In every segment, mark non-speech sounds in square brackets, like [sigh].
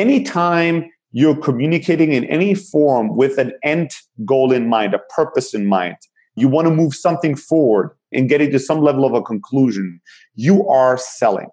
anytime you're communicating in any form with an end goal in mind, a purpose in mind, you want to move something forward and getting to some level of a conclusion, you are selling.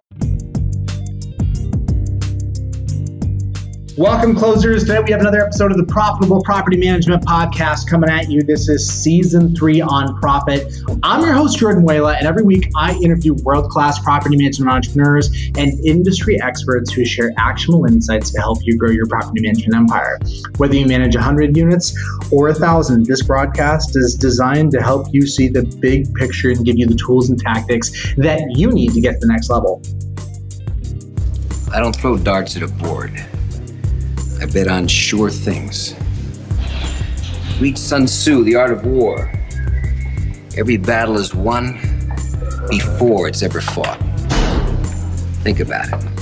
Welcome, closers. Today we have another episode of the Profitable Property Management Podcast coming at you. This is season three on profit. I'm your host, Jordan Muela, and every week I interview world class property management entrepreneurs and industry experts who share actionable insights to help you grow your property management empire. Whether you manage 100 units or 1,000, this broadcast is designed to help you see the big picture and give you the tools and tactics that you need to get to the next level. I don't throw darts at a board. I bet on sure things. Read Sun Tzu, The Art of War. Every battle is won before it's ever fought. Think about it.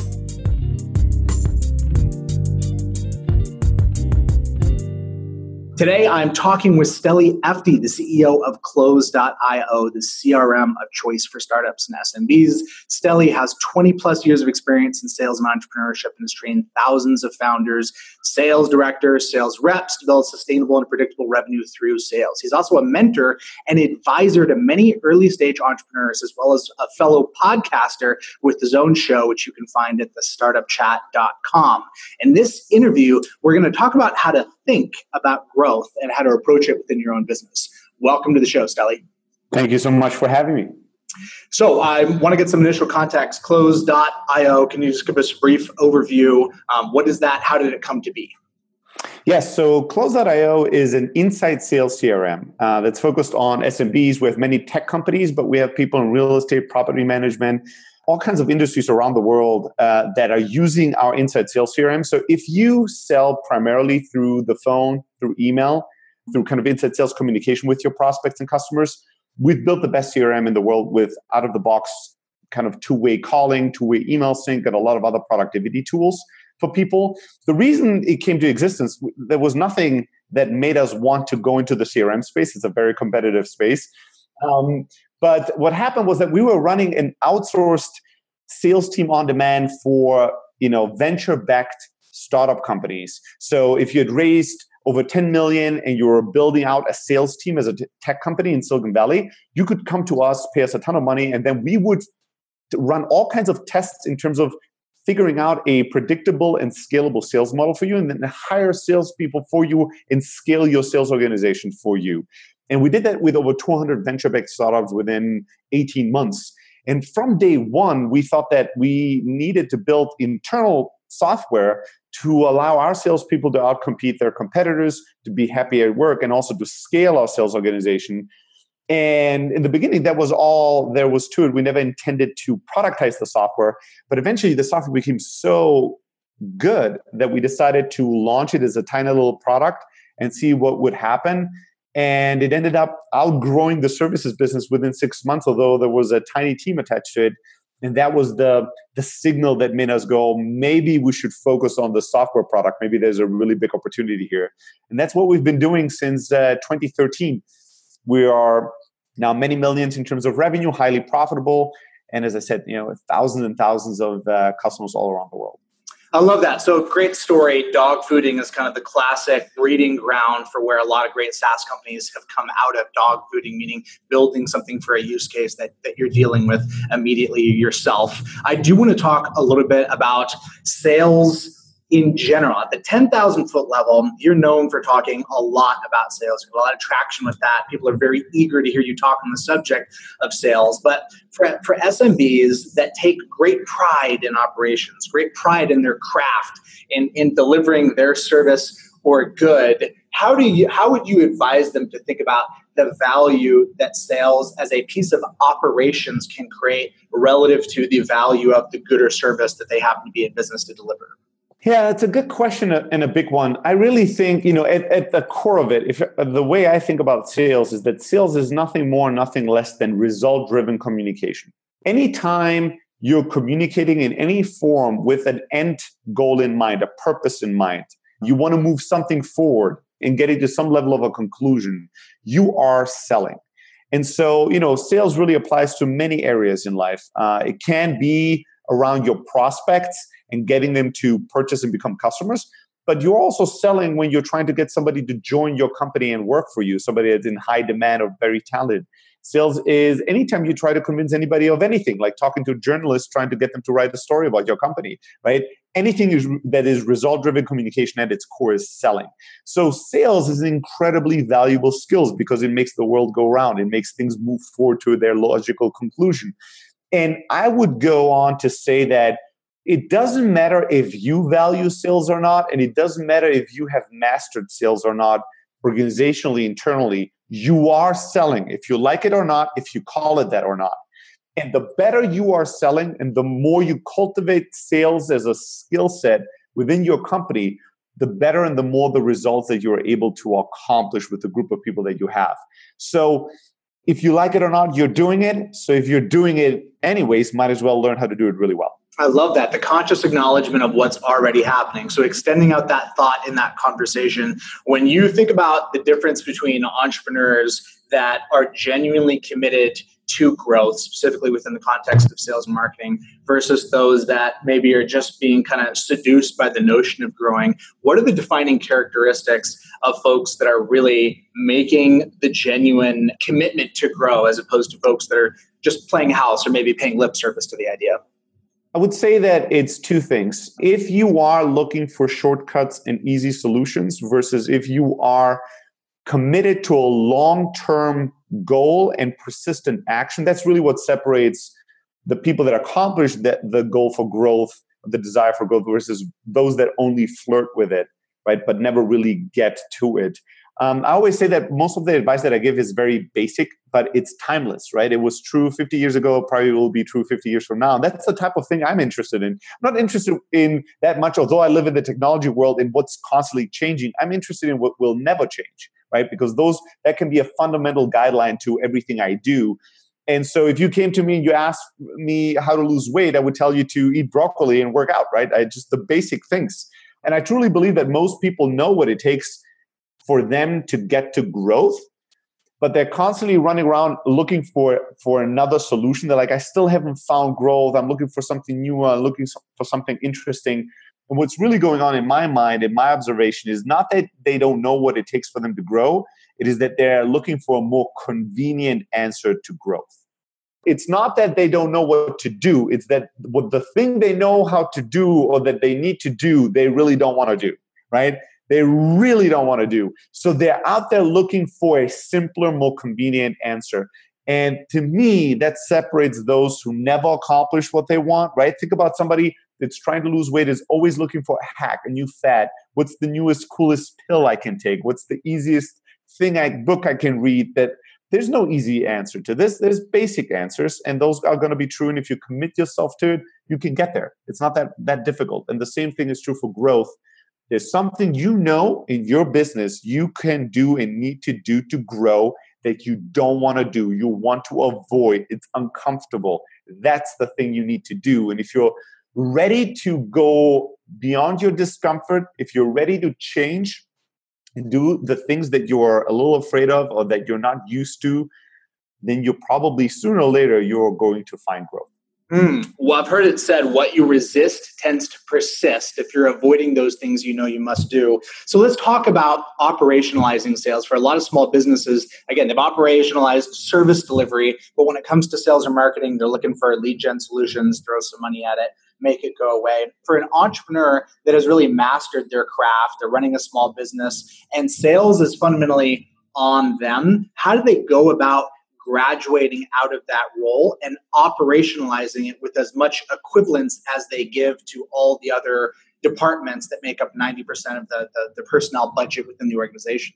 Today, I'm talking with Steli Efti, the CEO of Close.io, the CRM of choice for startups and SMBs. Steli has 20 plus years of experience in sales and entrepreneurship and has trained thousands of founders, sales directors, sales reps to build sustainable and predictable revenue through sales. He's also a mentor and advisor to many early stage entrepreneurs, as well as a fellow podcaster with his own show, which you can find at thestartupchat.com. In this interview, we're going to talk about how to think about growth and how to approach it within your own business. Welcome to the show, Steli. Thank you so much for having me. So I want to get some initial context. Close.io, can you just give us a brief overview? Um, what is that? How did it come to be? Yes, so Close.io is an inside sales CRM uh, that's focused on SMBs. We have many tech companies, but we have people in real estate, property management, all kinds of industries around the world uh, that are using our inside sales CRM. So if you sell primarily through the phone, through email, through kind of inside sales communication with your prospects and customers, we've built the best CRM in the world with out of the box kind of two way calling, two way email sync, and a lot of other productivity tools for people. The reason it came to existence, there was nothing that made us want to go into the CRM space. It's a very competitive space. Um, but what happened was that we were running an outsourced sales team on demand for you know venture backed startup companies. So if you had raised over 10 million and you were building out a sales team as a tech company in Silicon Valley, you could come to us, pay us a ton of money, and then we would run all kinds of tests in terms of figuring out a predictable and scalable sales model for you, and then hire salespeople for you and scale your sales organization for you. And we did that with over 200 venture backed startups within 18 months. And from day one, we thought that we needed to build internal software to allow our salespeople to outcompete their competitors, to be happy at work, and also to scale our sales organization. And in the beginning, that was all there was to it. We never intended to productize the software, but eventually the software became so good that we decided to launch it as a tiny little product and see what would happen and it ended up outgrowing the services business within six months although there was a tiny team attached to it. And that was the the signal that made us go maybe we should focus on the software product. Maybe there's a really big opportunity here. And that's what we've been doing since uh, 2013 we are now many millions in terms of revenue highly profitable and as i said you know thousands and thousands of uh, customers all around the world I love that. So great story. Dog fooding is kind of the classic breeding ground for where a lot of great SaaS companies have come out of dog fooding, meaning building something for a use case that, that you're dealing with immediately yourself. I do want to talk a little bit about sales in general. At the 10,000 foot level, you're known for talking a lot about sales. You have a lot of traction with that. People are very eager to hear you talk on the subject of sales. But for, for SMBs that take great pride in operations, great pride in their craft, in, in delivering their service or good, how do you how would you advise them to think about the value that sales as a piece of operations can create relative to the value of the good or service that they happen to be in business to deliver? Yeah, it's a good question and a big one. I really think, you know, at, at the core of it, if the way I think about sales is that sales is nothing more, nothing less than result driven communication. Anytime you're communicating in any form with an end goal in mind, a purpose in mind, you want to move something forward and getting to some level of a conclusion, you are selling. And so, you know, sales really applies to many areas in life. Uh, it can be around your prospects and getting them to purchase and become customers. But you're also selling when you're trying to get somebody to join your company and work for you somebody that's in high demand or very talented. Sales is anytime you try to convince anybody of anything like talking to journalists trying to get them to write a story about your company right? Anything is, that is result driven communication at its core is selling. So sales is an incredibly valuable skills because it makes the world go round. It makes things move forward to their logical conclusion. And i would go on to say that it doesn't matter if you value sales or not, and it doesn't matter if you have mastered sales or not organizationally, internally. You are selling, if you like it or not, if you call it that or not. And the better you are selling, and the more you cultivate sales as a skill set within your company, the better and the more the results that you're able to accomplish with the group of people that you have. So, if you like it or not, you're doing it. So, if you're doing it anyways, might as well learn how to do it really well. I love that the conscious acknowledgement of what's already happening. So, extending out that thought in that conversation. When you think about the difference between entrepreneurs that are genuinely committed to growth, specifically within the context of sales and marketing, versus those that maybe are just being kind of seduced by the notion of growing, what are the defining characteristics of folks that are really making the genuine commitment to grow as opposed to folks that are just playing house or maybe paying lip service to the idea? I would say that it's two things. If you are looking for shortcuts and easy solutions versus if you are committed to a long term goal and persistent action, that's really what separates the people that accomplish the, the goal for growth, the desire for growth, versus those that only flirt with it, right, but never really get to it. Um, I always say that most of the advice that I give is very basic, but it's timeless, right? It was true 50 years ago, probably will be true 50 years from now. That's the type of thing I'm interested in. I'm not interested in that much, although I live in the technology world in what's constantly changing. I'm interested in what will never change, right? Because those that can be a fundamental guideline to everything I do. And so if you came to me and you asked me how to lose weight, I would tell you to eat broccoli and work out, right? I just the basic things. And I truly believe that most people know what it takes for them to get to growth but they're constantly running around looking for for another solution. They're like i still haven't found growth. I'm looking for something new i'm looking for something interesting. And what's really going on in my mind in my observation is not that they don't know what it takes for them to grow. It is that they're looking for a more convenient answer to growth. It's not that they don't know what to do. It's that what the thing they know how to do or that they need to do they really don't want to do right they really don't want to do. So they're out there looking for a simpler, more convenient answer. And to me, that separates those who never accomplish what they want, right? Think about somebody that's trying to lose weight, is always looking for a hack, a new fad. What's the newest, coolest pill I can take? What's the easiest thing I book I can read that there's no easy answer to this. There's basic answers, and those are going to be true. And if you commit yourself to it, you can get there. It's not that that difficult. And the same thing is true for growth there's something you know in your business you can do and need to do to grow that you don't want to do, you want to avoid, it's uncomfortable. That's the thing you need to do. And if you're ready to go beyond your discomfort, if you're ready to change and do the things that you're a little afraid of or that you're not used to, then you're probably sooner or later you're going to find growth. Mm. Well, I've heard it said what you resist tends to persist if you're avoiding those things you know you must do. So let's talk about operationalizing sales. For a lot of small businesses, again, they've operationalized service delivery, but when it comes to sales or marketing, they're looking for lead gen solutions, throw some money at it, make it go away. For an entrepreneur that has really mastered their craft, they're running a small business, and sales is fundamentally on them, how do they go about graduating out of that role and operationalizing it with as much equivalence as they give to all the other departments that make up 90% of the, the, the personnel budget within the organization.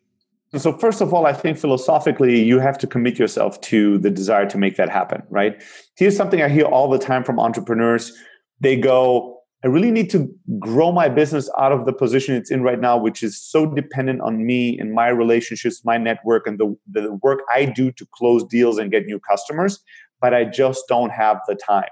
So, first of all, I think philosophically, you have to commit yourself to the desire to make that happen, right? Here's something I hear all the time from entrepreneurs. They go, I really need to grow my business out of the position it's in right now, which is so dependent on me and my relationships, my network, and the, the work I do to close deals and get new customers. But I just don't have the time.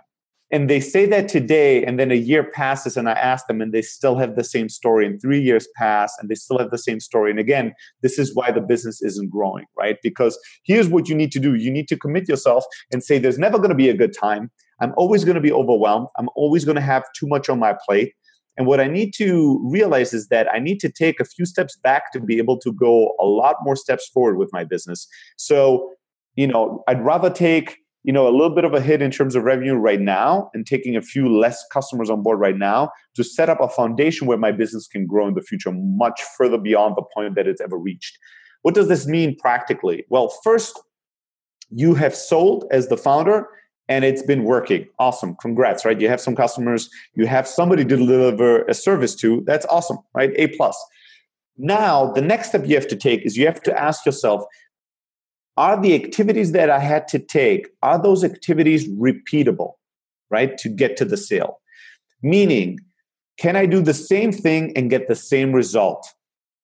and they say that today and then a year passes and i ask them and they still have the same story and three years pass and they still have the same story and again this is why the business isn't growing right because here's what you need to do you need to commit yourself and say there's never going to be a good time i'm always going to be overwhelmed. I'm always going to have too much on my plate. And what I need to realize is that I need to take a few steps back to be able to go a lot more steps forward with my business. So, you know, I'd rather take you know a little bit of a hit in terms of revenue right now and taking a few less customers on board right now to set up a foundation where my business can grow in the future much further beyond the point that it's ever reached. What does this mean practically? Well first you have sold as the founder and it's been working. Awesome. Congrats right? You have some customers you have somebody to deliver a service to. That's awesome right? A plus. Now the next step you have to take is you have to ask yourself are the activities that I had to take, are those activities repeatable, right, to get to the sale? Meaning, can I do the same thing and get the same result?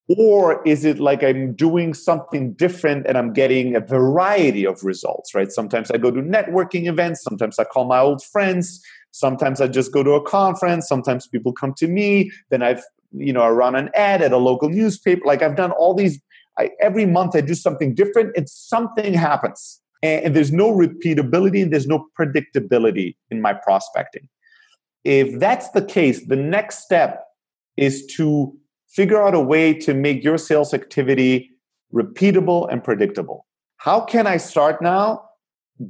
Or is it like I'm doing something different and I'm getting a variety of results, right? Sometimes I go to networking events, sometimes I call my old friends, sometimes I just go to a conference, sometimes people come to me, then I've you know, I run an ad at a local newspaper. Like I've done all these I, every month I do something different, and something happens. And, and there's no repeatability and there's no predictability in my prospecting. If that's the case, the next step is to figure out a way to make your sales activity repeatable and predictable. How can I start now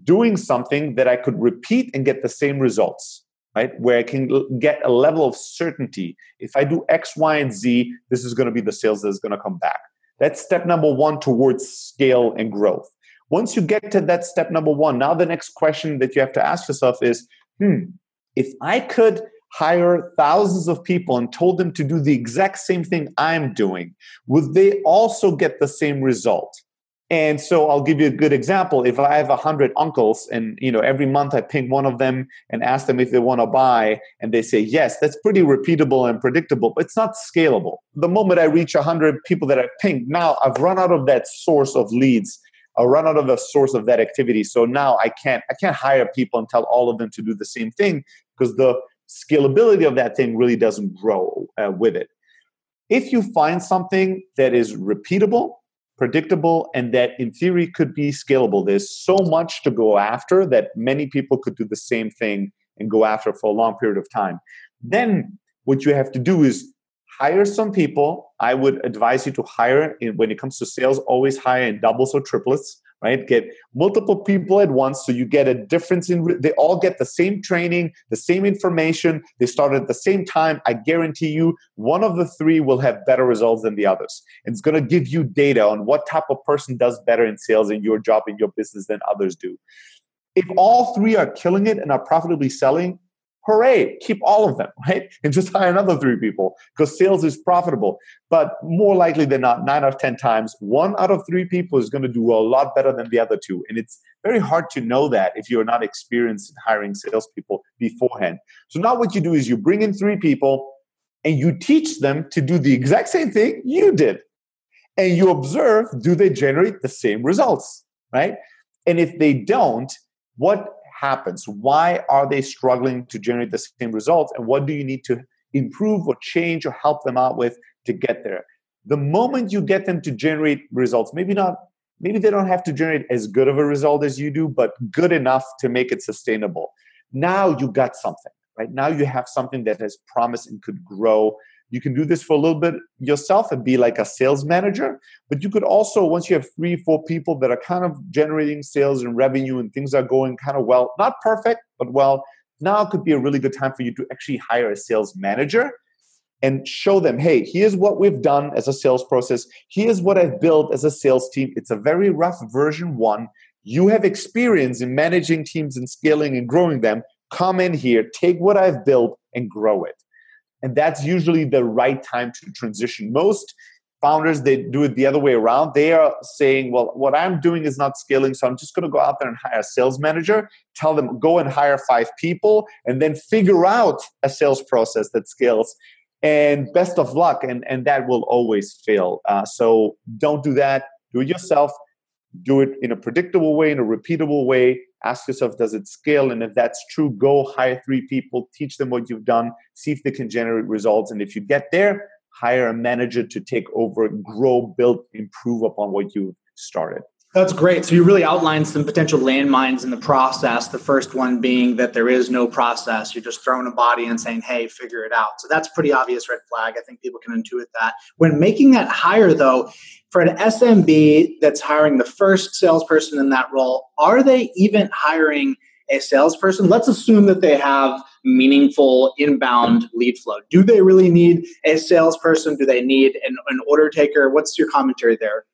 doing something that I could repeat and get the same results, right? Where I can get a level of certainty. If I do X, Y, and Z, this is going to be the sales that is going to come back. That's step number one towards scale and growth. Once you get to that step number one, now the next question that you have to ask yourself is hmm, if I could hire thousands of people and told them to do the exact same thing I'm doing, would they also get the same result? And so I'll give you a good example. If I have a hundred uncles and you know every month I ping one of them and ask them if they want to buy and they say yes, that's pretty repeatable and predictable, but it's not scalable. The moment I reach a hundred people that I've pinged, now I've run out of that source of leads. I'll run out of the source of that activity. So now I can't I can't hire people and tell all of them to do the same thing because the scalability of that thing really doesn't grow uh, with it. If you find something that is repeatable predictable and that in theory could be scalable. There's so much to go after that many people could do the same thing and go after for a long period of time. Then what you have to do is hire some people. I would advise you to hire when it comes to sales, always hire in doubles or triplets right? Get multiple people at once so you get a difference in, they all get the same training, the same information, they start at the same time. I guarantee you, one of the three will have better results than the others. It's going to give you data on what type of person does better in sales in your job, in your business than others do. If all three are killing it and are profitably selling, hooray, keep all of them, [laughs] right? And just hire another three people because sales is profitable. But more likely than not, nine out of 10 times, one out of three people is going to do a lot better than the other two. And it's very hard to know that if you're not experienced in hiring salespeople beforehand. So now what you do is you bring in three people and you teach them to do the exact same thing you did. And you observe, do they generate the same results, right? And if they don't, what happens? Why are they struggling to generate the same results? And what do you need to improve or change or help them out with to get there? The moment you get them to generate results, maybe not, maybe they don't have to generate as good of a result as you do, but good enough to make it sustainable. Now you got something, right? Now you have something that has promise and could grow you can do this for a little bit yourself and be like a sales manager. But you could also, once you have three, four people that are kind of generating sales and revenue and things are going kind of well, not perfect, but well, now could be a really good time for you to actually hire a sales manager and show them, hey, here's what we've done as a sales process. Here's what I've built as a sales team. It's a very rough version one. You have experience in managing teams and scaling and growing them. Come in here, take what I've built and grow it. And that's usually the right time to transition. Most founders, they do it the other way around. They are saying, well, what I'm doing is not scaling, so I'm just going to go out there and hire a sales manager, tell them, go and hire five people, and then figure out a sales process that scales. And best of luck, and, and that will always fail. Uh, so don't do that. Do it yourself. Do it in a predictable way, in a repeatable way. Ask yourself, does it scale? And if that's true, go hire three people, teach them what you've done, see if they can generate results. And if you get there, hire a manager to take over, grow, build, improve upon what you've started. That's great. So you really outlined some potential landmines in the process. The first one being that there is no process. You're just throwing a body and saying, hey, figure it out. So that's pretty obvious red flag. I think people can intuit that. When making that hire, though, for an SMB that's hiring the first salesperson in that role, are they even hiring a salesperson? Let's assume that they have meaningful inbound lead flow. Do they really need a salesperson? Do they need an, an order taker? What's your commentary there?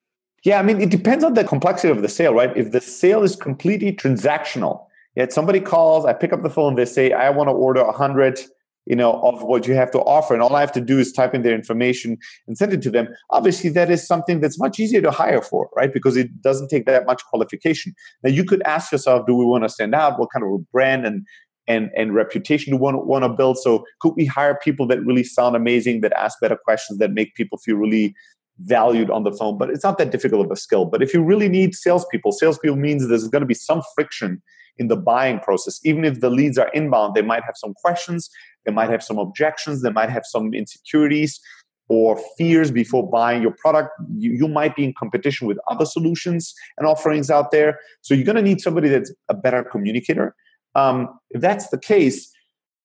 Yeah, I mean, it depends on the complexity of the sale, right? If the sale is completely transactional, yet somebody calls, I pick up the phone, they say, I want to order 100 you know of what you have to offer and all i have to do is type in their information and send it to them. Obviously that is something that's much easier to hire for right? Because it doesn't take that much qualification. Now you could ask yourself do we want to stand out? What kind of a brand and and, and reputation do we want, want to build? So could we hire people that really sound amazing that ask better questions that make people feel really valued on the phone, but it's not that difficult of a skill. But if you really need salespeople, salespeople means there's going to be some friction in the buying process. Even if the leads are inbound, they might have some questions, they might have some objections, they might have some insecurities or fears before buying your product. You, you might be in competition with other solutions and offerings out there. So you're going to need somebody that's a better communicator. Um, if that's the case,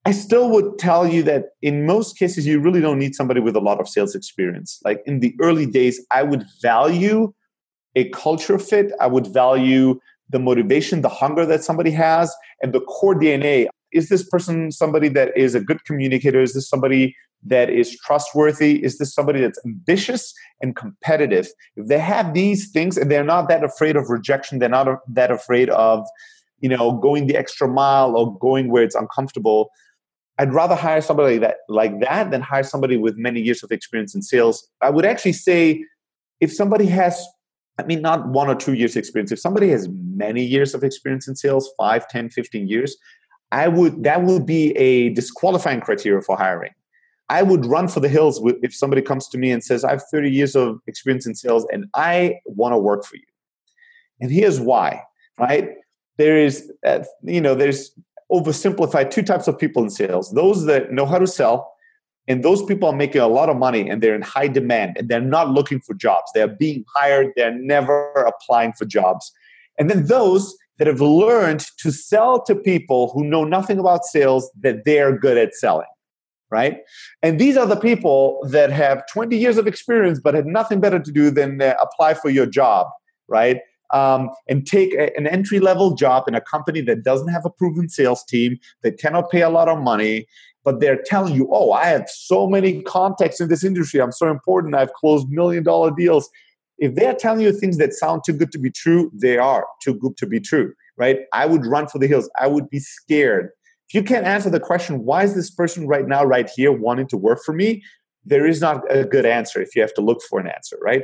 I still would tell you that in most cases, you really don't need somebody with a lot of sales experience. Like in the early days, I would value a culture fit. I would value the motivation, the hunger that somebody has, and the core DNA. Is this person somebody that is a good communicator? Is this somebody that is trustworthy? Is this somebody that's ambitious and competitive? If they have these things and they're not that afraid of rejection, they're not that afraid of, you know, going the extra mile or going where it's uncomfortable, I'd rather hire somebody that like that than hire somebody with many years of experience in sales. I would actually say if somebody has I mean not one or two years experience, if somebody has many years of experience in sales, 5, 10, 15 years, I would that would be a disqualifying criteria for hiring. I would run for the hills if somebody comes to me and says, I have 30 years of experience in sales and I want to work for you. And here's why, right? There is, uh, you know, there's oversimplify two types of people in sales those that know how to sell and those people are making a lot of money and they're in high demand and they're not looking for jobs. They're being hired. They're never applying for jobs. And then those that have learned to sell to people who know nothing about sales that they're good at selling right? And these are the people that have 20 years of experience but had nothing better to do than uh, apply for your job right um, and take a, an entry level job in a company that doesn't have a proven sales team, that cannot pay a lot of money, but they're telling you, oh, I have so many contacts in this industry. I'm so important. I've closed million dollar deals. If they're telling you things that sound too good to be true, they are too good to be true, right? I would run for the hills. I would be scared. If you can't answer the question, why is this person right now, right here, wanting to work for me? There is not a good answer if you have to look for an answer, right?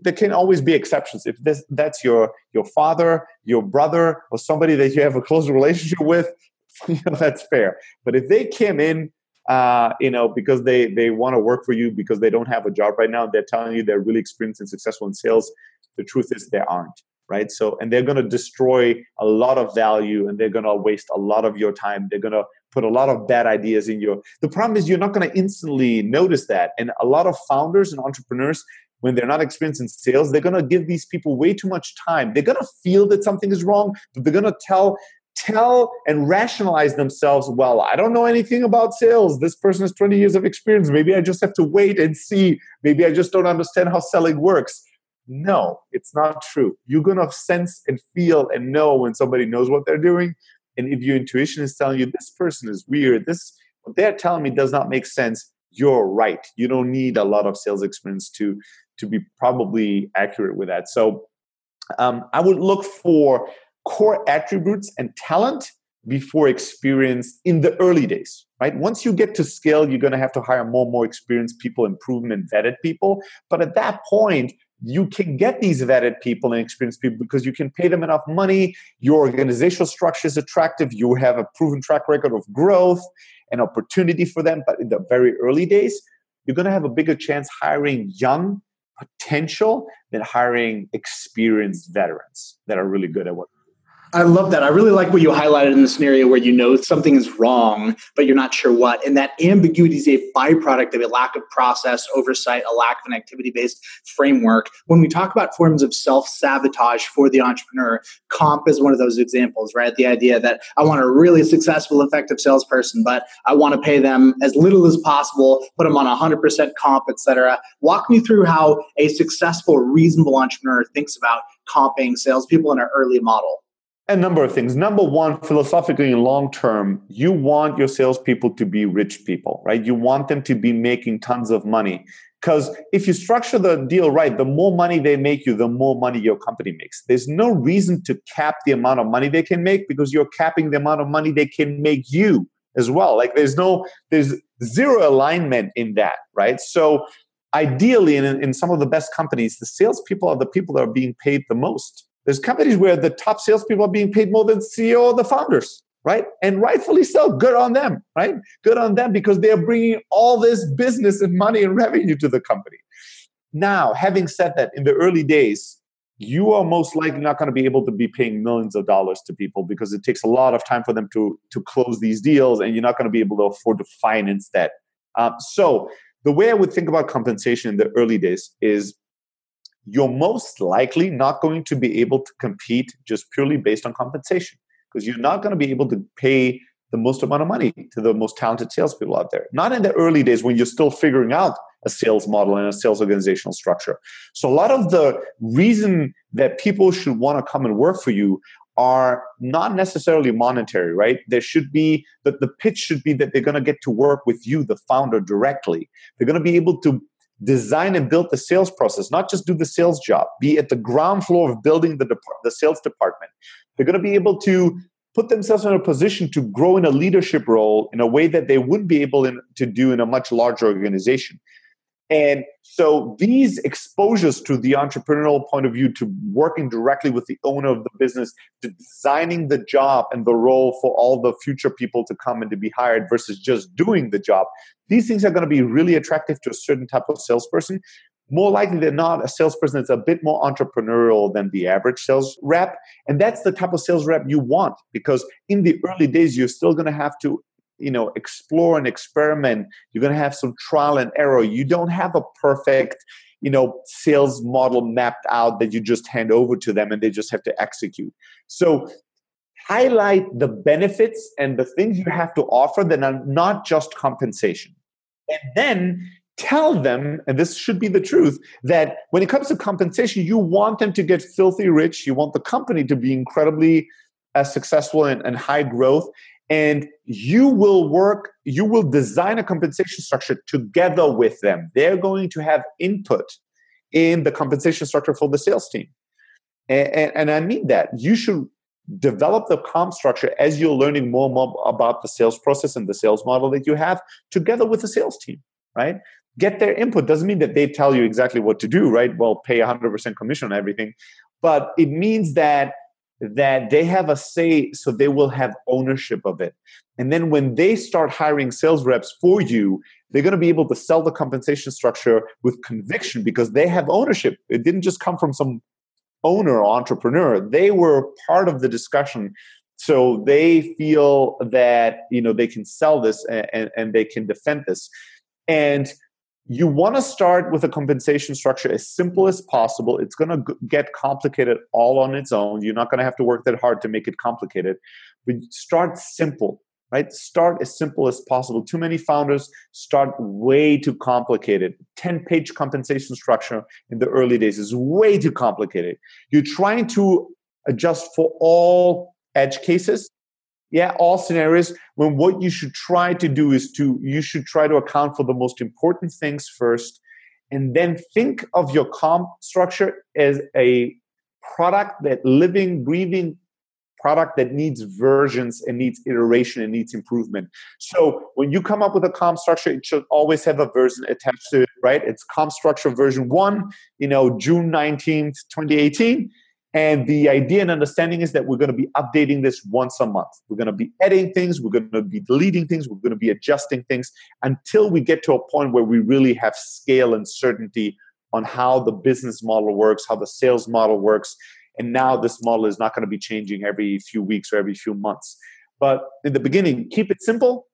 There can always be exceptions. If this, that's your your father your brother or somebody that you have a close [laughs] relationship with [laughs] you know that's fair. But if they came in uh, you know because they they want to work for you because they don't have a job right now they're telling you they're really experienced and successful in sales the truth is they aren't right? So and they're going to destroy a lot of value and they're going to waste a lot of your time. They're going to put a lot of bad ideas in your the problem is you're not going to instantly notice that. And a lot of founders and entrepreneurs when they're not experienced in sales, they're going to give these people way too much time. They're going to feel that something is wrong, but they're going to tell tell and rationalize themselves well i don't know anything about sales. This person has 20 years of experience. Maybe i just have to wait and see. Maybe i just don't understand how selling works. No it's not true. You're going to sense and feel and know when somebody knows what they're doing. And if your intuition is telling you this person is weird. This what they're telling me does not make sense you're right. You don't need a lot of sales experience to to be probably accurate with that. So um, I would look for core attributes and talent before experience in the early days, right? Once you get to scale, you're going to have to hire more and more experienced people, improved and vetted people. But at that point, you can get these vetted people and experienced people because you can pay them enough money. Your organizational structure is attractive. You have a proven track record of growth and opportunity for them. But in the very early days, you're going to have a bigger chance hiring young potential than hiring experienced veterans that are really good at what I love that. I really like what you highlighted in the scenario where you know something is wrong, but you're not sure what. And that ambiguity is a byproduct of a lack of process, oversight, a lack of an activity based framework. When we talk about forms of self sabotage for the entrepreneur, comp is one of those examples, right? The idea that I want a really successful, effective salesperson, but I want to pay them as little as possible, put them on 100% comp, et cetera. Walk me through how a successful, reasonable entrepreneur thinks about comping salespeople in an early model a number of things. Number one, philosophically and long term, you want your salespeople to be rich people, right? You want them to be making tons of money. Because if you structure the deal right, the more money they make you, the more money your company makes. There's no reason to cap the amount of money they can make because you're capping the amount of money they can make you as well. Like there's no, there's zero alignment in that, right? So ideally, in, in some of the best companies, the salespeople are the people that are being paid the most there's companies where the top salespeople are being paid more than CEO or the founders, right? And rightfully so. Good on them, right? Good on them because they are bringing all this business and money and revenue to the company. Now, having said that, in the early days, you are most likely not going to be able to be paying millions of dollars to people because it takes a lot of time for them to to close these deals, and you're not going to be able to afford to finance that. Um, so, the way I would think about compensation in the early days is you're most likely not going to be able to compete just purely based on compensation because you're not going to be able to pay the most amount of money to the most talented salespeople out there. Not in the early days when you're still figuring out a sales model and a sales organizational structure. So, a lot of the reason that people should want to come and work for you are not necessarily monetary, right? There should be that the pitch should be that they're going to get to work with you, the founder, directly. They're going to be able to design and build the sales process, not just do the sales job, be at the ground floor of building the, the sales department. They're going to be able to put themselves in a position to grow in a leadership role in a way that they wouldn't be able in, to do in a much larger organization. And so these exposures to the entrepreneurial point of view, to working directly with the owner of the business, to designing the job and the role for all the future people to come and to be hired versus just doing the job, these things are going to be really attractive to a certain type of salesperson. More likely than not, a salesperson that's a bit more entrepreneurial than the average sales rep. And that's the type of sales rep you want because in the early days, you're still going to have to you know explore and experiment. You're going to have some trial and error. You don't have a perfect you know sales model mapped out that you just hand over to them and they just have to execute. So highlight the benefits and the things you have to offer that are not just compensation. And then tell them and this should be the truth that when it comes to compensation you want them to get filthy rich. You want the company to be incredibly uh, successful and, and high growth and you will work you will design a compensation structure together with them. They're going to have input in the compensation structure for the sales team. And, and, and i mean that. You should develop the comp structure as you're learning more and more about the sales process and the sales model that you have together with the sales team right? Get their input. Doesn't mean that they tell you exactly what to do right? Well pay 100% commission on everything. But it means that that they have a say so they will have ownership of it. And then when they start hiring sales reps for you they're going to be able to sell the compensation structure with conviction because they have ownership. It didn't just come from some owner or entrepreneur. They were part of the discussion. So they feel that you know they can sell this and, and, and they can defend this. And you want to start with a compensation structure as simple as possible. It's going to get complicated all on its own. You're not going to have to work that hard to make it complicated. But start simple, right? Start as simple as possible. Too many founders start way too complicated. 10 page compensation structure in the early days is way too complicated. You're trying to adjust for all edge cases yeah all scenarios when what you should try to do is to you should try to account for the most important things first and then think of your comp structure as a product that living breathing product that needs versions and needs iteration and needs improvement. So when you come up with a comp structure it should always have a version attached to it right? It's comp structure version 1 you know june 19th 2018 and the idea and understanding is that we're going to be updating this once a month. We're going to be editing things, we're going to be deleting things, we're going to be adjusting things until we get to a point where we really have scale and certainty on how the business model works, how the sales model works. And now this model is not going to be changing every few weeks or every few months. But in the beginning, keep it simple.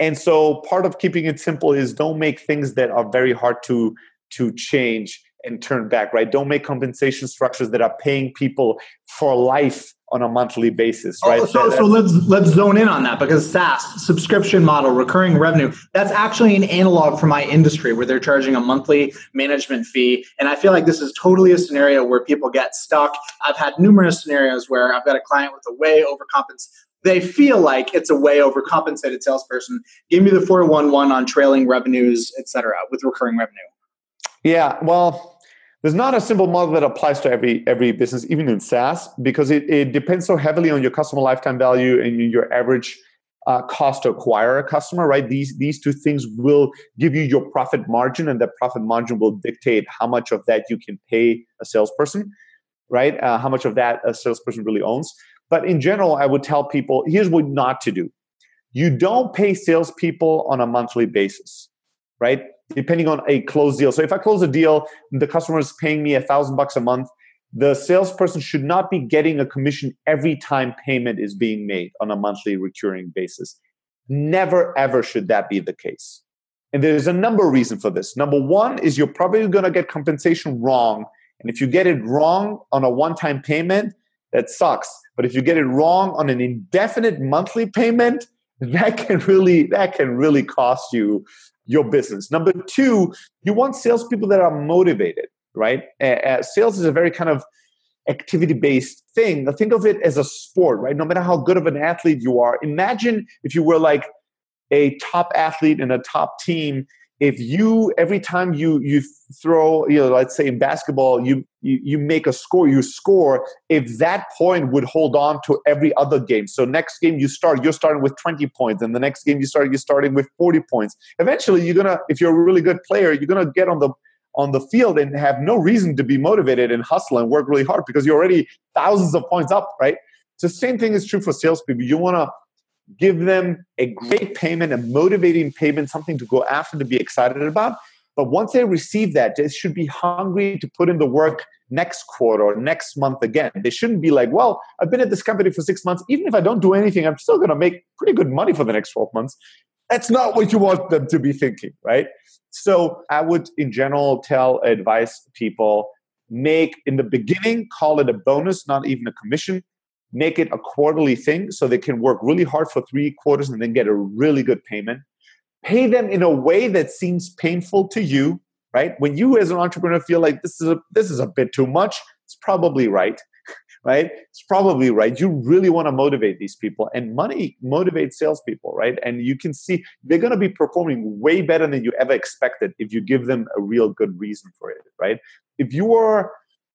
And so part of keeping it simple is don't make things that are very hard to to change and turn back, right? Don't make compensation structures that are paying people for life on a monthly basis, right? Oh, so, that, so let's let's zone in on that because SaaS subscription model, recurring revenue, that's actually an analog for my industry where they're charging a monthly management fee, and I feel like this is totally a scenario where people get stuck. I've had numerous scenarios where I've got a client with a way overcompensated. They feel like it's a way overcompensated salesperson. Give me the 411 on trailing revenues, et cetera, with recurring revenue. Yeah, well, there's not a simple model that applies to every every business, even in SaaS, because it, it depends so heavily on your customer lifetime value and your average uh, cost to acquire a customer. Right? These these two things will give you your profit margin, and that profit margin will dictate how much of that you can pay a salesperson. Right? Uh, how much of that a salesperson really owns. But in general, I would tell people here's what not to do. You don't pay salespeople on a monthly basis, right? Depending on a closed deal. So if I close a deal, the customer is paying me a thousand bucks a month. The salesperson should not be getting a commission every time payment is being made on a monthly recurring basis. Never ever should that be the case. And there's a number of reasons for this. Number one is you're probably going to get compensation wrong. And if you get it wrong on a one time payment, that sucks. But if you get it wrong on an indefinite monthly payment, [laughs] that can really that can really cost you your business. Number two, you want salespeople that are motivated, right? Uh, sales is a very kind of activity based thing. Think of it as a sport, right? No matter how good of an athlete you are, imagine if you were like a top athlete in a top team if you every time you you throw you know let's say in basketball you, you you make a score you score if that point would hold on to every other game. So next game you start you're starting with 20 points and the next game you start you're starting with 40 points. Eventually you're gonna if you're a really good player you're gonna get on the on the field and have no reason to be motivated and hustle and work really hard because you're already thousands of points up right? So same thing is true for salespeople. You want to give them a great payment, a motivating payment, something to go after to be excited about. But once they receive that, they should be hungry to put in the work next quarter or next month again. They shouldn't be like, well, I've been at this company for six months. Even if I don't do anything, I'm still going to make pretty good money for the next 12 months. That's not what you want them to be thinking, right? So I would, in general, tell, advise people make in the beginning, call it a bonus, not even a commission make it a quarterly thing so they can work really hard for three quarters and then get a really good payment. Pay them in a way that seems painful to you, right? When you as an entrepreneur feel like this is a this is a bit too much, it's probably right. [laughs] Right? It's probably right. You really want to motivate these people, and money motivates salespeople, right? And you can see they're going to be performing way better than you ever expected if you give them a real good reason for it, right? If you are,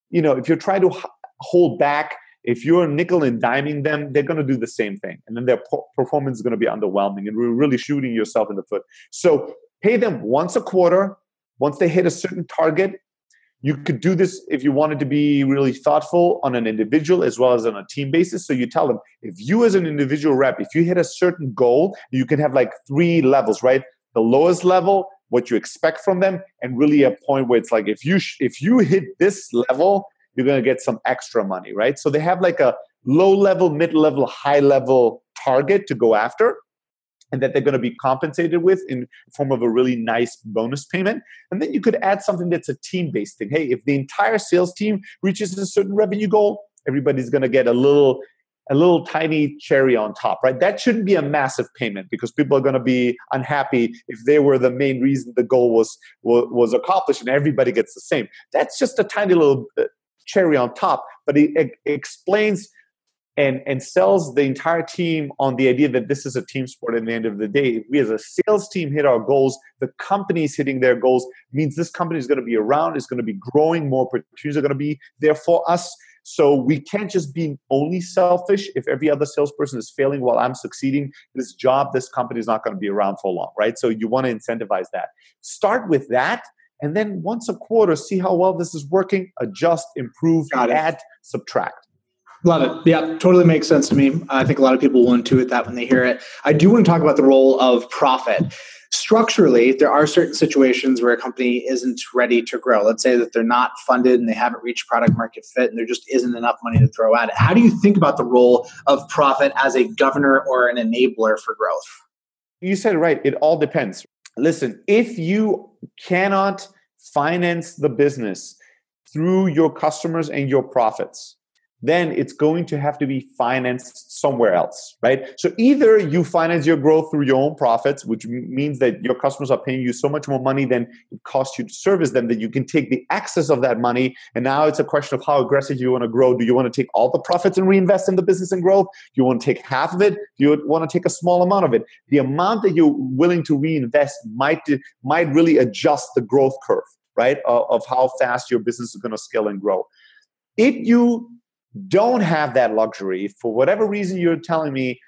you know, if you're trying to hold back if you're nickel and diming them, they're going to do the same thing. And then their performance is going to be underwhelming and we're really shooting yourself in the foot. So pay them once a quarter. Once they hit a certain target, you could do this if you wanted to be really thoughtful on an individual as well as on a team basis. So you tell them if you, as an individual rep, if you hit a certain goal, you can have like three levels, right? The lowest level, what you expect from them, and really a point where it's like if you sh- if you hit this level, you're going to get some extra money, right? So they have like a low level, mid level, high level target to go after and that they're going to be compensated with in form of a really nice bonus payment. And then you could add something that's a team based thing. Hey if the entire sales team reaches a certain revenue goal everybody's going to get a little a little tiny cherry on top right? That shouldn't be a massive payment because people are going to be unhappy if they were the main reason the goal was was, accomplished and everybody gets the same. That's just a tiny little uh, cherry on top, but it, it, explains and and sells the entire team on the idea that this is a team sport at the end of the day. If we as a sales team hit our goals, the company is hitting their goals, means this company is going to be around, it's going to be growing, more opportunities are going to be there for us. So we can't just be only selfish if every other salesperson is failing while I'm succeeding. This job, this company is not going to be around for long, right? So you want to incentivize that. Start with that and then once a quarter see how well this is working adjust improve add subtract Love it. Yeah, totally makes sense to me. I think a lot of people will intuit that when they hear it. I do want to talk about the role of profit. Structurally, there are certain situations where a company isn't ready to grow. Let's say that they're not funded and they haven't reached product market fit and there just isn't enough money to throw at it. How do you think about the role of profit as a governor or an enabler for growth? You said right. It all depends. Listen, if you cannot finance the business through your customers and your profits, then it's going to have to be financed somewhere else, right? So either you finance your growth through your own profits, which means that your customers are paying you so much more money than it costs you to service them that you can take the excess of that money. And now it's a question of how aggressive you want to grow. Do you want to take all the profits and reinvest in the business and growth? Do you want to take half of it? Do you want to take a small amount of it? The amount that you're willing to reinvest might might really adjust the growth curve, right? Of, of how fast your business is going to scale and grow. If you don't have that luxury for whatever reason you're telling me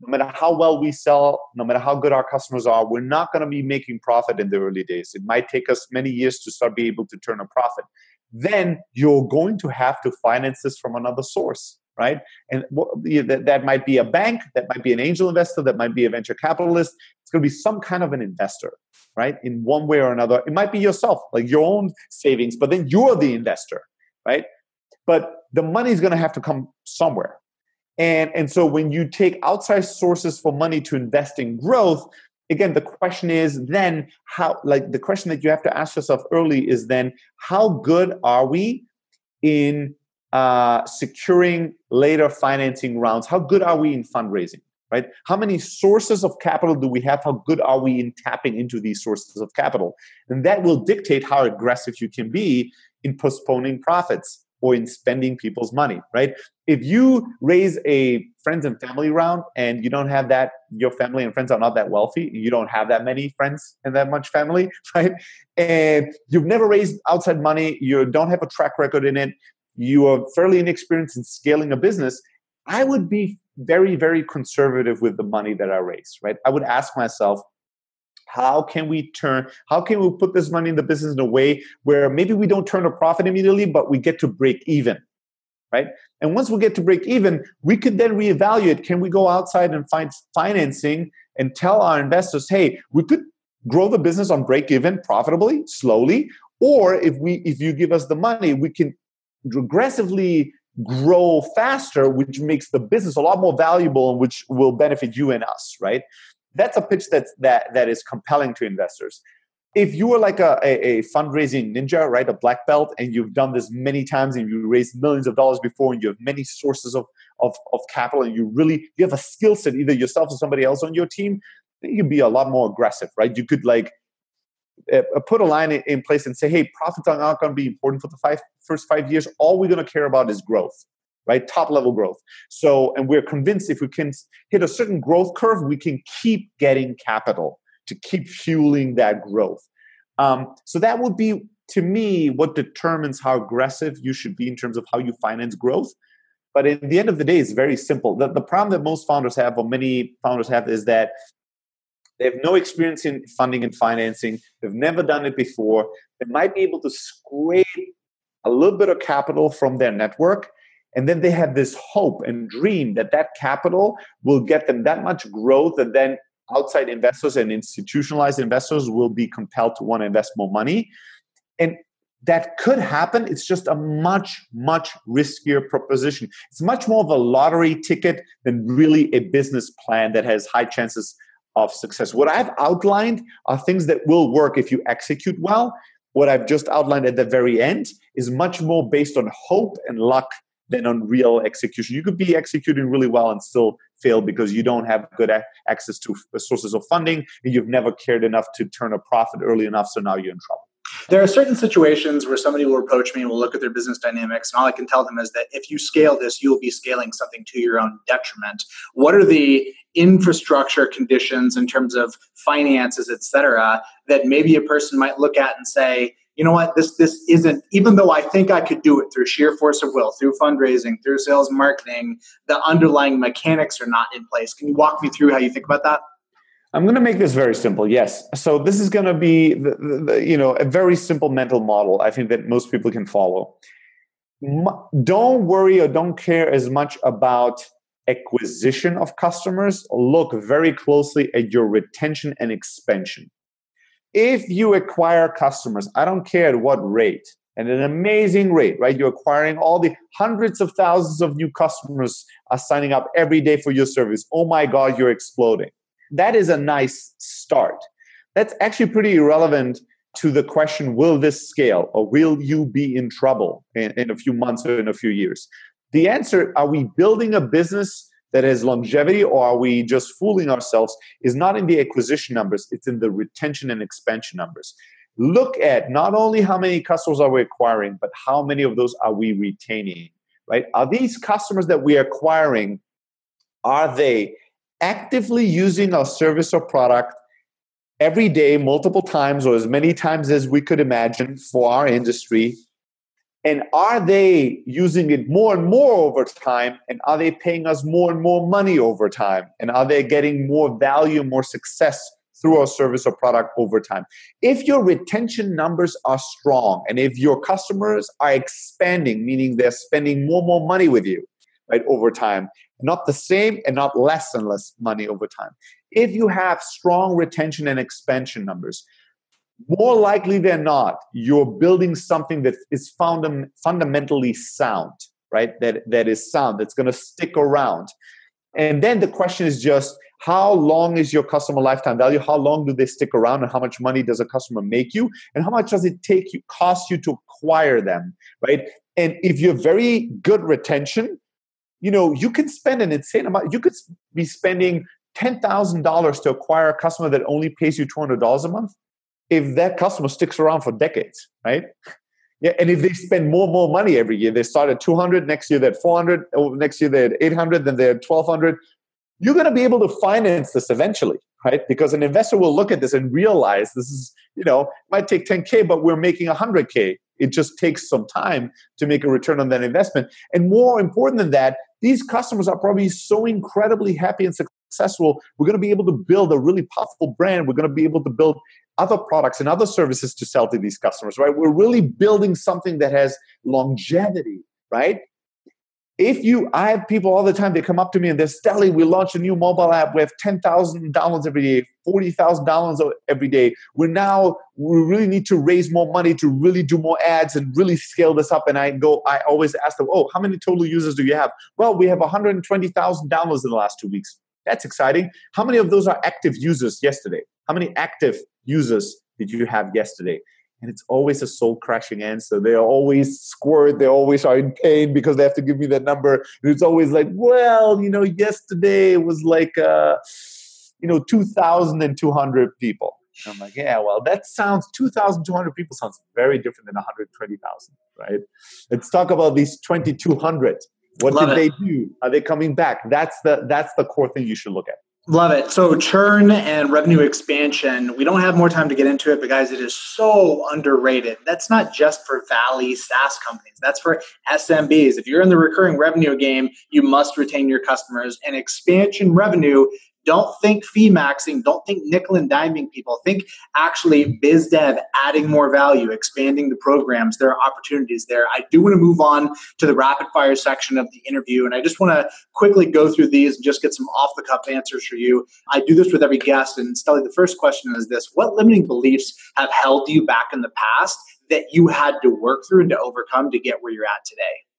no matter how well we sell no matter how good our customers are we're not going to be making profit in the early days. It might take us many years to start being able to turn a profit. Then you're going to have to finance this from another source right? And that, might be a bank that might be an angel investor that might be a venture capitalist. It's going to be some kind of an investor right? In one way or another. It might be yourself like your own savings but then you're the investor right but the money is going to have to come somewhere. And, and so when you take outside sources for money to invest in growth, again, the question is then how, like the question that you have to ask yourself early is then how good are we in uh, securing later financing rounds? How good are we in fundraising? Right? How many sources of capital do we have? How good are we in tapping into these sources of capital? And that will dictate how aggressive you can be in postponing profits or in spending people's money, right? If you raise a friends and family round and you don't have that, your family and friends are not that wealthy, you don't have that many friends and that much family, [laughs] right? And you've never raised outside money, you don't have a track record in it, you are fairly inexperienced in scaling a business, I would be very, very conservative with the money that I raise, right? I would ask myself, how can we turn how can we put this money in the business in a way where maybe we don't turn a profit immediately but we get to break even right? And once we get to break even we could then reevaluate can we go outside and find financing and tell our investors hey we could grow the business on break even profitably slowly or if we if you give us the money we can regressively grow faster which makes the business a lot more valuable and which will benefit you and us right that's a pitch that's that that is compelling to investors. If you are like a, a, a, fundraising ninja right a black belt and you've done this many times and you raised millions of dollars before and you have many sources of of, of capital and you really you have a skill set either yourself or somebody else on your team then you can be a lot more aggressive right? You could like uh, put a line in place and say hey profits are not going to be important for the five, first five years. All we're going to care about is growth right? Top level growth. So, and we're convinced if we can hit a certain growth curve, we can keep getting capital to keep fueling that growth. Um, so that would be, to me, what determines how aggressive you should be in terms of how you finance growth. But at the end of the day, it's very simple. The, the problem that most founders have, or many founders have, is that they have no experience in funding and financing. They've never done it before. They might be able to scrape a little bit of capital from their network and then they have this hope and dream that that capital will get them that much growth and then outside investors and institutionalized investors will be compelled to want to invest more money. And that could happen it's just a much much riskier proposition. It's much more of a lottery ticket than really a business plan that has high chances of success. What i've outlined are things that will work if you execute well. What i've just outlined at the very end is much more based on hope and luck than on real execution. You could be executing really well and still fail because you don't have good access to sources of funding and you've never cared enough to turn a profit early enough. So now you're in trouble. There are certain situations where somebody will approach me and will look at their business dynamics, and all I can tell them is that if you scale this, you'll be scaling something to your own detriment. What are the infrastructure conditions in terms of finances, et cetera, that maybe a person might look at and say, you know what? This this isn't even though i think i could do it through sheer force of will through fundraising through sales marketing the underlying mechanics are not in place. Can you walk me through how you think about that? I'm going to make this very simple yes. So this is going to be the, the, the, you know a very simple mental model i think that most people can follow. Don't worry or don't care as much about acquisition of customers. Look very closely at your retention and expansion. If you acquire customers, I don't care at what rate, and an amazing rate, right? You're acquiring all the hundreds of thousands of new customers are signing up every day for your service. Oh my God, you're exploding. That is a nice start. That's actually pretty irrelevant to the question will this scale or will you be in trouble in, in a few months or in a few years? The answer are we building a business that has longevity or are we just fooling ourselves is not in the acquisition numbers, it's in the retention and expansion numbers. Look at not only how many customers are we acquiring, but how many of those are we retaining, right? Are these customers that we are acquiring, are they actively using our service or product every day, multiple times, or as many times as we could imagine for our industry? And are they using it more and more over time? And are they paying us more and more money over time? And are they getting more value, more success through our service or product over time? If your retention numbers are strong and if your customers are expanding, meaning they're spending more and more money with you, right, over time, not the same and not less and less money over time. If you have strong retention and expansion numbers, more likely than not, you're building something that is fundamentally sound, right? That, that is sound, that's going to stick around. And then the question is just how long is your customer lifetime value? How long do they stick around? And how much money does a customer make you? And how much does it take you, cost you to acquire them, right? And if you're very good retention, you know, you can spend an insane amount. You could be spending $10,000 to acquire a customer that only pays you $200 a month if that customer sticks around for decades, right? Yeah, and if they spend more and more money every year, they start at 200, next year they're at 400, next year they're at 800, then they're at 1200, you're going to be able to finance this eventually, right? Because an investor will look at this and realize this is, you know, might take 10K, but we're making 100K. It just takes some time to make a return on that investment. And more important than that, these customers are probably so incredibly happy and successful. We're going to be able to build a really powerful brand. We're going to be able to build other products and other services to sell to these customers, right? We're really building something that has longevity, right? If you, I have people all the time, they come up to me and they're, Steli, we launched a new mobile app. We have 10,000 downloads every day, 40,000 downloads every day. We're now, we really need to raise more money to really do more ads and really scale this up. And I go, I always ask them, oh, how many total users do you have? Well, we have 120,000 downloads in the last two weeks. That's exciting. How many of those are active users yesterday? How many active users did you have yesterday? And it's always a soul crashing answer. They are always squirt. They always are in pain because they have to give me that number. And it's always like, well, you know, yesterday it was like, uh, you know, 2,200 people. And I'm like, yeah, well, that sounds 2,200 people sounds very different than 120,000, right? Let's talk about these 2,200. What Love did it. they do? Are they coming back? That's the that's the core thing you should look at. Love it. So churn and revenue expansion. We don't have more time to get into it, but guys, it is so underrated. That's not just for Valley SaaS companies. That's for SMBs. If you're in the recurring revenue game, you must retain your customers. And expansion revenue don't think fee maxing. Don't think nickel and diming people. Think actually biz dev, adding more value, expanding the programs. There are opportunities there. I do want to move on to the rapid fire section of the interview. And I just want to quickly go through these and just get some off the cuff answers for you. I do this with every guest. And Steli, the first question is this What limiting beliefs have held you back in the past that you had to work through and to overcome to get where you're at today?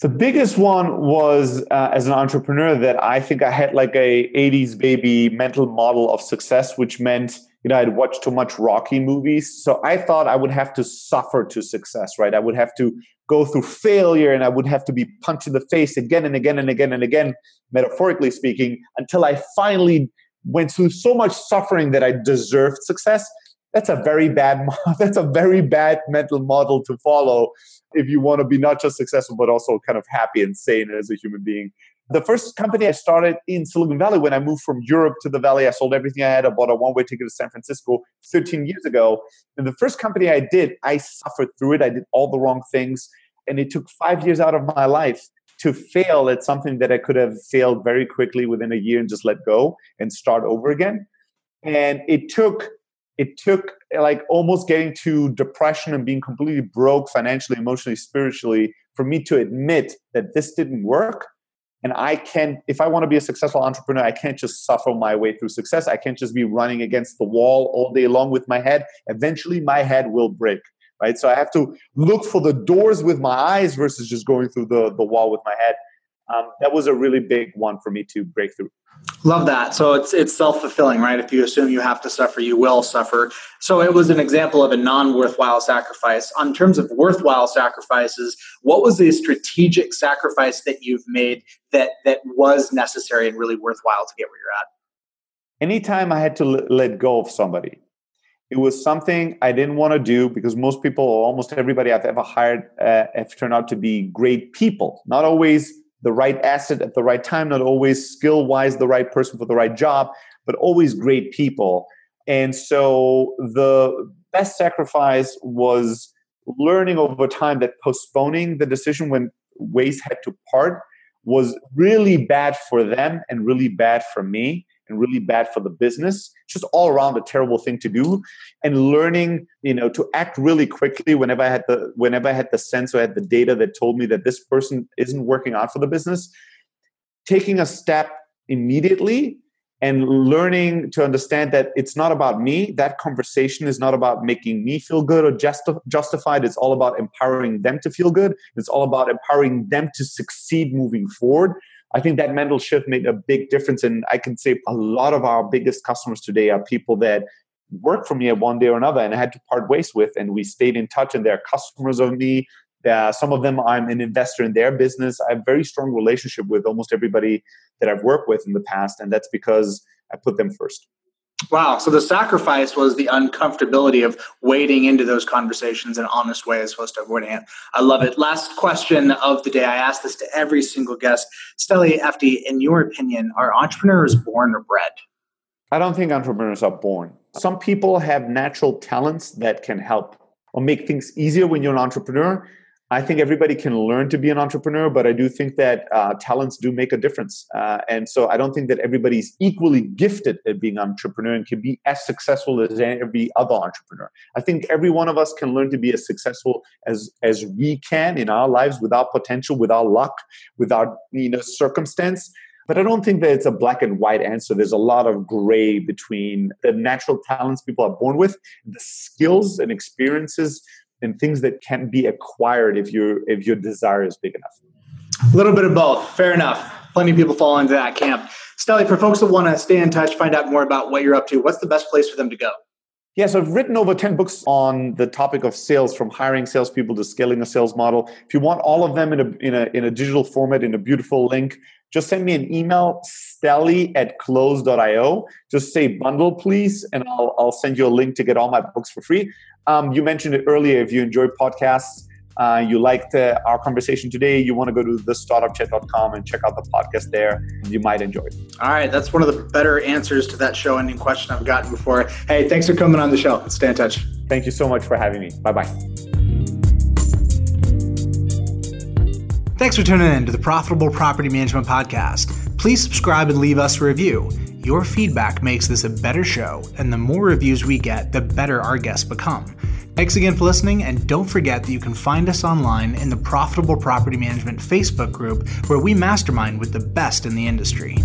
The biggest one was uh, as an entrepreneur that I think I had like a 80s baby mental model of success, which meant, you know, I'd watched too much Rocky movies. So I thought I would have to suffer to success, right? I would have to go through failure and I would have to be punched in the face again and again and again and again, metaphorically speaking, until I finally went through so much suffering that I deserved success. That's a very bad, [laughs] that's a very bad mental model to follow if you want to be not just successful, but also kind of happy and sane as a human being. The first company I started in Silicon Valley when I moved from Europe to the Valley, I sold everything I had. I bought a one way ticket to San Francisco 13 years ago. And the first company I did, I suffered through it. I did all the wrong things. And it took five years out of my life to fail at something that I could have failed very quickly within a year and just let go and start over again. And it took it took like almost getting to depression and being completely broke financially, emotionally, spiritually for me to admit that this didn't work. And I can't, if I want to be a successful entrepreneur, I can't just suffer my way through success. I can't just be running against the wall all day long with my head. Eventually, my head will break, right? So I have to look for the doors with my eyes versus just going through the, the wall with my head. Um, that was a really big one for me to break through. Love that. So it's it's self fulfilling, right? If you assume you have to suffer, you will suffer. So it was an example of a non worthwhile sacrifice. On terms of worthwhile sacrifices, what was the strategic sacrifice that you've made that that was necessary and really worthwhile to get where you're at? Anytime I had to l- let go of somebody, it was something I didn't want to do because most people, almost everybody I've ever hired, uh, have turned out to be great people. Not always the right asset at the right time, not always skill wise the right person for the right job, but always great people. And so the best sacrifice was learning over time that postponing the decision when ways had to part was really bad for them and really bad for me and really bad for the business. Just all around a terrible thing to do. And learning you know to act really quickly whenever i had the whenever i had the sense or I had the data that told me that this person isn't working out for the business taking a step immediately and learning to understand that it's not about me. That conversation is not about making me feel good or just justified. It's all about empowering them to feel good. It's all about empowering them to succeed moving forward I think that mental shift made a big difference. And I can say a lot of our biggest customers today are people that work for me at one day or another and I had to part ways with. And we stayed in touch and they're customers of me. Uh, some of them I'm an investor in their business. I have very strong relationship with almost everybody that I've worked with in the past. And that's because I put them first. Wow. So the sacrifice was the uncomfortability of wading into those conversations in an honest way as opposed to avoiding it. I love it. Last question of the day. I ask this to every single guest. Steli Efti, in your opinion, are entrepreneurs born or bred? I don't think entrepreneurs are born. Some people have natural talents that can help or make things easier when you're an entrepreneur. I think everybody can learn to be an entrepreneur, but I do think that uh, talents do make a difference. Uh, and so I don't think that everybody's equally gifted at being an entrepreneur and can be as successful as every other entrepreneur. I think every one of us can learn to be as successful as as we can in our lives with our potential, with our luck, with our you know circumstance. But I don't think that it's a black and white answer. There's a lot of gray between the natural talents people are born with, the skills and experiences and things that can be acquired if your if your desire is big enough. A little bit of both. Fair enough. Plenty of people fall into that camp. Steli, for folks that want to stay in touch, find out more about what you're up to, what's the best place for them to go? Yes, I've written over 10 books on the topic of sales, from hiring salespeople to scaling a sales model. If you want all of them in a, in a, in a digital format, in a beautiful link, just send me an email, steli at close.io. Just say bundle, please, and I'll, I'll send you a link to get all my books for free. Um, you mentioned it earlier. If you enjoy podcasts, uh, you liked uh, our conversation today, you want to go to thestartupchat.com and check out the podcast there. You might enjoy it. All right. That's one of the better answers to that show ending question I've gotten before. Hey, thanks for coming on the show. Let's stay in touch. Thank you so much for having me. Bye bye. Thanks for tuning in to the Profitable Property Management Podcast. Please subscribe and leave us a review. Your feedback makes this a better show, and the more reviews we get, the better our guests become. Thanks again for listening, and don't forget that you can find us online in the Profitable Property Management Facebook group where we mastermind with the best in the industry.